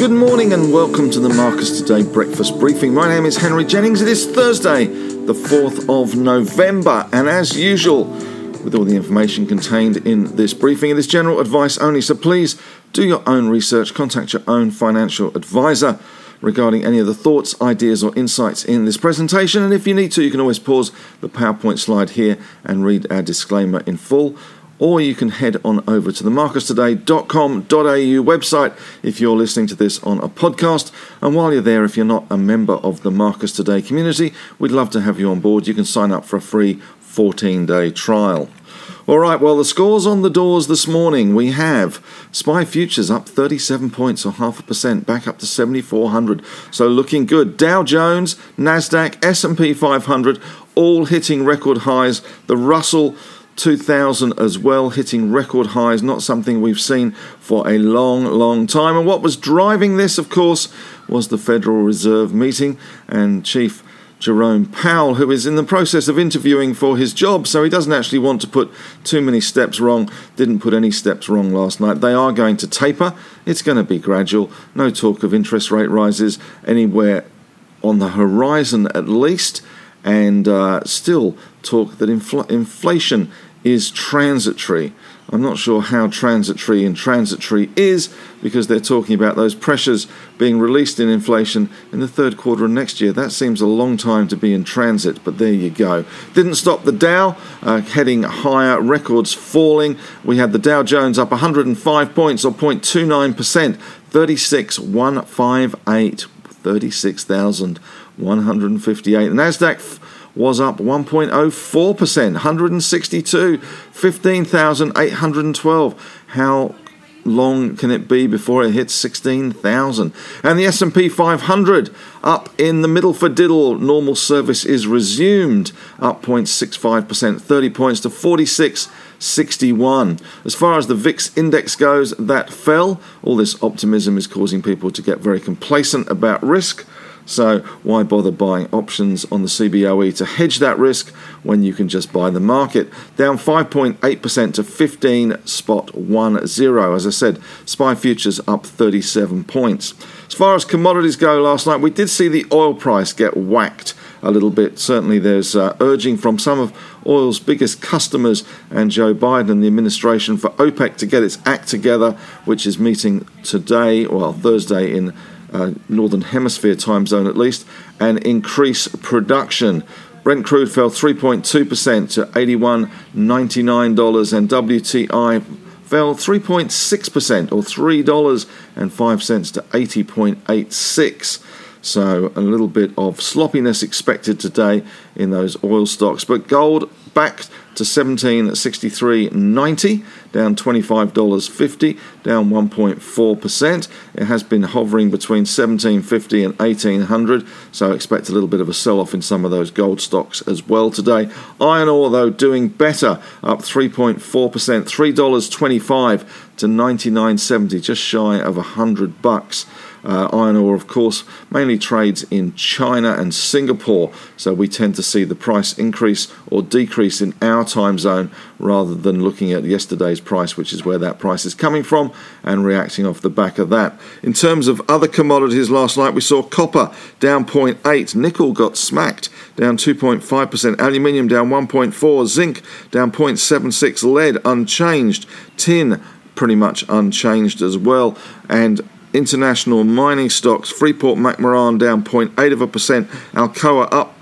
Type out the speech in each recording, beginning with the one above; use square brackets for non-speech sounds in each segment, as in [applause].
Good morning and welcome to the Marcus Today breakfast briefing. My name is Henry Jennings. It is Thursday, the 4th of November, and as usual, with all the information contained in this briefing, it is general advice only, so please do your own research, contact your own financial advisor regarding any of the thoughts, ideas, or insights in this presentation. And if you need to, you can always pause the PowerPoint slide here and read our disclaimer in full or you can head on over to the marcustoday.com.au website if you're listening to this on a podcast. And while you're there, if you're not a member of the Marcus Today community, we'd love to have you on board. You can sign up for a free 14 day trial. All right, well, the scores on the doors this morning we have SPI futures up 37 points or half a percent, back up to 7,400. So looking good. Dow Jones, Nasdaq, S&P 500, all hitting record highs. The Russell 2000 as well, hitting record highs, not something we've seen for a long, long time. And what was driving this, of course, was the Federal Reserve meeting and Chief Jerome Powell, who is in the process of interviewing for his job, so he doesn't actually want to put too many steps wrong. Didn't put any steps wrong last night. They are going to taper. It's going to be gradual. No talk of interest rate rises anywhere on the horizon, at least. And uh, still talk that infl- inflation is transitory. I'm not sure how transitory and transitory is because they're talking about those pressures being released in inflation in the third quarter of next year. That seems a long time to be in transit, but there you go. Didn't stop the Dow uh, heading higher, records falling. We had the Dow Jones up 105 points or 0.29%, 36,158, 36,158. The NASDAQ was up 1.04%, 162, 15,812. How long can it be before it hits 16,000? And the S&P 500 up in the middle for diddle. Normal service is resumed, up 0.65%, 30 points to 4661. As far as the VIX index goes, that fell. All this optimism is causing people to get very complacent about risk. So why bother buying options on the CBOE to hedge that risk when you can just buy the market? Down 5.8% to 15 spot 10. As I said, SPI futures up 37 points. As far as commodities go last night, we did see the oil price get whacked a little bit. Certainly, there's uh, urging from some of oil's biggest customers and Joe Biden and the administration for OPEC to get its act together, which is meeting today, well, Thursday in uh, Northern Hemisphere time zone at least, and increase production. Brent crude fell 3.2% to $81.99 and WTI fell 3.6% or $3.05 to 80.86. So a little bit of sloppiness expected today in those oil stocks. But gold back to 1763.90, down $25.50, down 1.4%. It has been hovering between 1750 and 1800, so expect a little bit of a sell off in some of those gold stocks as well today. Iron ore, though, doing better, up 3.4%, $3.25 to 99.70, just shy of 100 bucks. Uh, iron ore, of course, mainly trades in China and Singapore, so we tend to see the price increase or decrease in our time zone rather than looking at yesterday's price, which is where that price is coming from, and reacting off the back of that. In terms of other commodities last night, we saw copper down 0.8, nickel got smacked down 2.5%, aluminium down 1.4, zinc down 0.76, lead unchanged, tin pretty much unchanged as well, and international mining stocks. Freeport McMoran down 0.8 of a percent. Alcoa up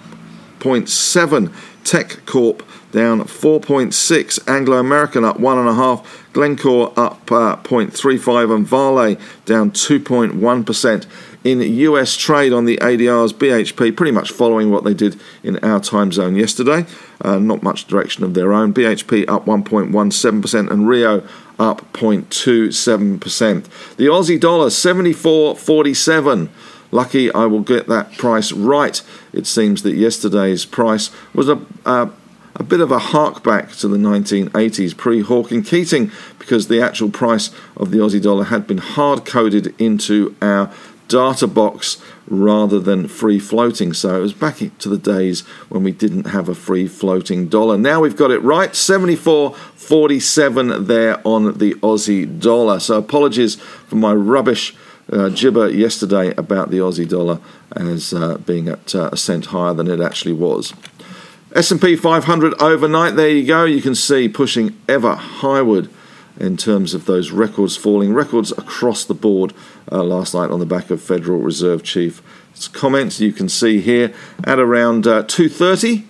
0.7. Teck Corp down 4.6. Anglo American up 1.5. Glencore up uh, 0.35. And Vale down 2.1%. In US trade on the ADRs, BHP pretty much following what they did in our time zone yesterday. Uh, not much direction of their own. BHP up 1.17% and Rio up 0.27%. The Aussie dollar 74.47. Lucky I will get that price right. It seems that yesterday's price was a, a, a bit of a hark back to the 1980s pre Hawke and Keating because the actual price of the Aussie dollar had been hard coded into our data box rather than free floating. So it was back to the days when we didn't have a free floating dollar. Now we've got it right 74.47 there on the Aussie dollar. So apologies for my rubbish uh, gibber yesterday about the Aussie dollar as uh, being at uh, a cent higher than it actually was. S&P 500 overnight, there you go. You can see pushing ever highward in terms of those records falling, records across the board uh, last night on the back of Federal Reserve Chief comments. You can see here at around uh, 2:30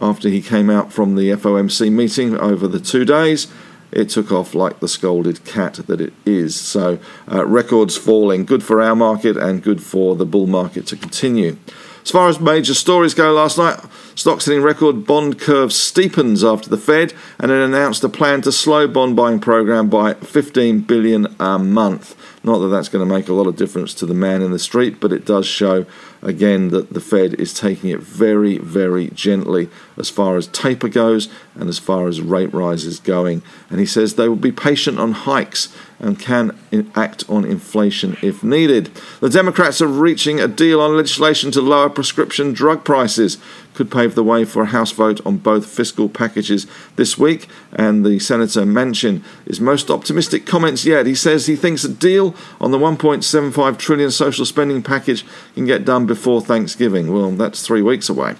after he came out from the FOMC meeting over the two days it took off like the scolded cat that it is. So, uh, records falling, good for our market and good for the bull market to continue. As far as major stories go last night, stocks hitting record bond curve steepens after the Fed and it announced a plan to slow bond buying program by 15 billion a month. Not that that's going to make a lot of difference to the man in the street, but it does show again that the Fed is taking it very, very gently as far as taper goes and as far as rate rises going. And he says they will be patient on hikes and can act on inflation if needed. The Democrats are reaching a deal on legislation to lower prescription drug prices. Could pave the way for a House vote on both fiscal packages this week. And the Senator Manchin is most optimistic comments yet. He says he thinks a deal on the 1.75 trillion social spending package can get done before Thanksgiving. Well, that's three weeks away.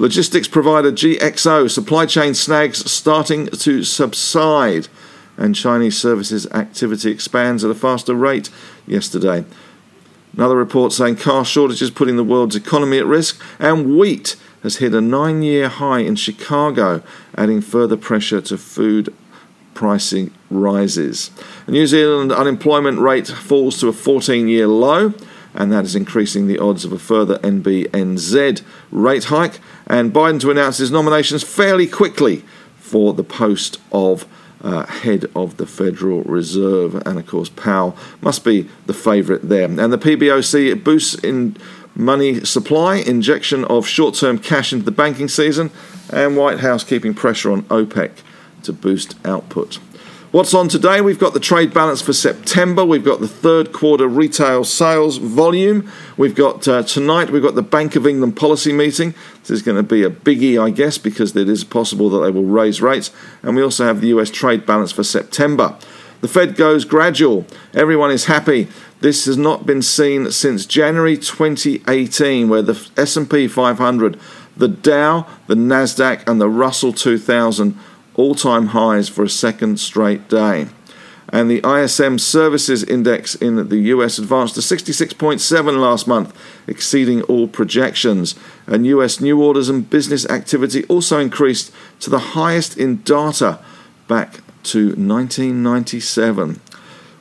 Logistics provider GXO supply chain snags starting to subside, and Chinese services activity expands at a faster rate yesterday. Another report saying car shortages putting the world's economy at risk, and wheat has hit a nine year high in Chicago, adding further pressure to food pricing rises. The New Zealand unemployment rate falls to a 14 year low and that is increasing the odds of a further RBNZ rate hike. And Biden to announce his nominations fairly quickly for the post of uh, head of the Federal Reserve. And of course, Powell must be the favourite there. And the PBOC boosts in money supply, injection of short term cash into the banking season, and White House keeping pressure on OPEC to boost output. What's on today? We've got the trade balance for September. We've got the third quarter retail sales volume. We've got uh, tonight, we've got the Bank of England policy meeting. This is going to be a biggie, I guess, because it is possible that they will raise rates. And we also have the US trade balance for September. The Fed goes gradual. Everyone is happy. This has not been seen since January 2018, where the S&P 500, the Dow, the Nasdaq, and the Russell 2000 all time highs for a second straight day. And the ISM Services Index in the US advanced to 66.7 last month, exceeding all projections. And US new orders and business activity also increased to the highest in data back to 1997.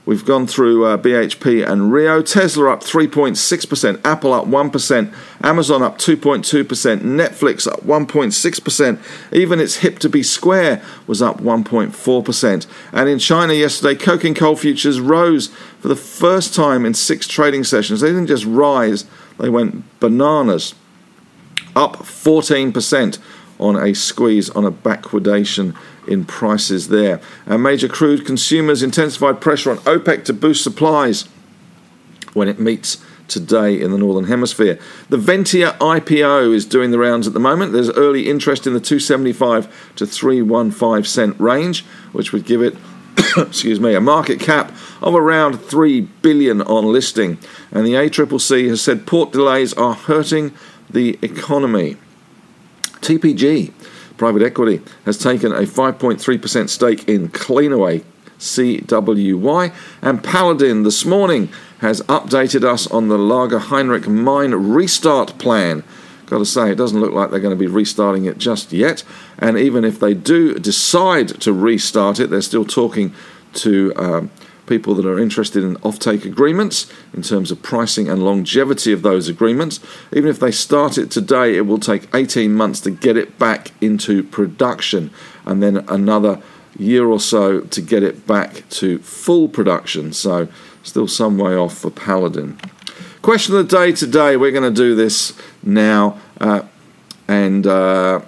We've gone through uh, BHP and Rio. Tesla up 3.6%, Apple up 1%, Amazon up 2.2%, Netflix up 1.6%. Even its hip to be square was up 1.4%. And in China yesterday, coking coal futures rose for the first time in six trading sessions. They didn't just rise, they went bananas, up 14% on a squeeze on a backwardation in prices there. And major crude consumers intensified pressure on OPEC to boost supplies when it meets today in the Northern Hemisphere. The Ventia IPO is doing the rounds at the moment. There's early interest in the 275 to 315 cent range, which would give it [coughs] excuse me, a market cap of around 3 billion on listing. And the ACCC has said port delays are hurting the economy. TPG Private Equity has taken a 5.3% stake in Cleanaway CWY, and Paladin this morning has updated us on the Langer Heinrich mine restart plan. Got to say, it doesn't look like they're going to be restarting it just yet. And even if they do decide to restart it, they're still talking to um, people that are interested in offtake agreements in terms of pricing and longevity of those agreements. Even if they start it today, it will take 18 months to get it back into production and then another year or so to get it back to full production. So, still some way off for Paladin. Question of the day today, we're going to do this now. Uh, and uh,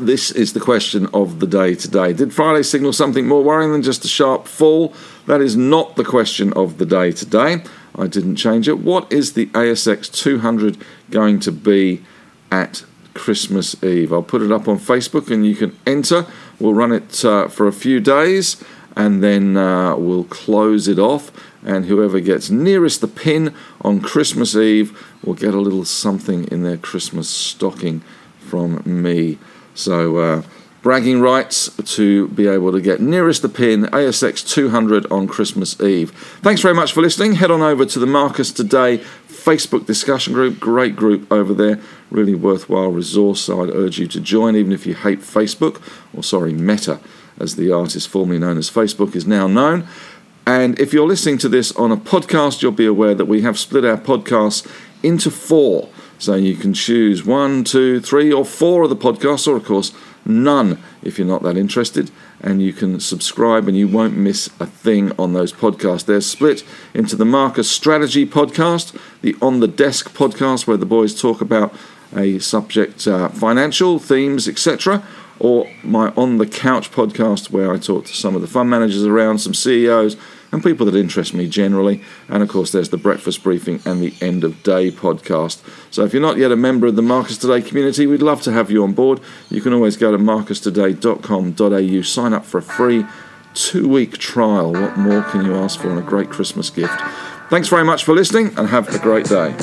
this is the question of the day today. Did Friday signal something more worrying than just a sharp fall? That is not the question of the day today. I didn't change it. What is the ASX 200 going to be at Christmas Eve? I'll put it up on Facebook and you can enter. We'll run it uh, for a few days and then uh, we'll close it off. And whoever gets nearest the pin on Christmas Eve will get a little something in their Christmas stocking from me. So, uh, bragging rights to be able to get nearest the pin ASX 200 on Christmas Eve. Thanks very much for listening. Head on over to the Marcus Today Facebook discussion group. Great group over there. Really worthwhile resource. So I'd urge you to join, even if you hate Facebook, or sorry, Meta, as the artist formerly known as Facebook is now known. And if you're listening to this on a podcast, you'll be aware that we have split our podcasts into four. So you can choose one, two, three, or four of the podcasts, or of course, none if you're not that interested. And you can subscribe and you won't miss a thing on those podcasts. They're split into the Marcus Strategy podcast, the On the Desk podcast, where the boys talk about a subject, uh, financial themes, etc or my On the Couch podcast, where I talk to some of the fund managers around, some CEOs, and people that interest me generally. And of course, there's the breakfast briefing and the end of day podcast. So if you're not yet a member of the Marcus Today community, we'd love to have you on board. You can always go to marcustoday.com.au, sign up for a free two week trial. What more can you ask for and a great Christmas gift? Thanks very much for listening and have a great day.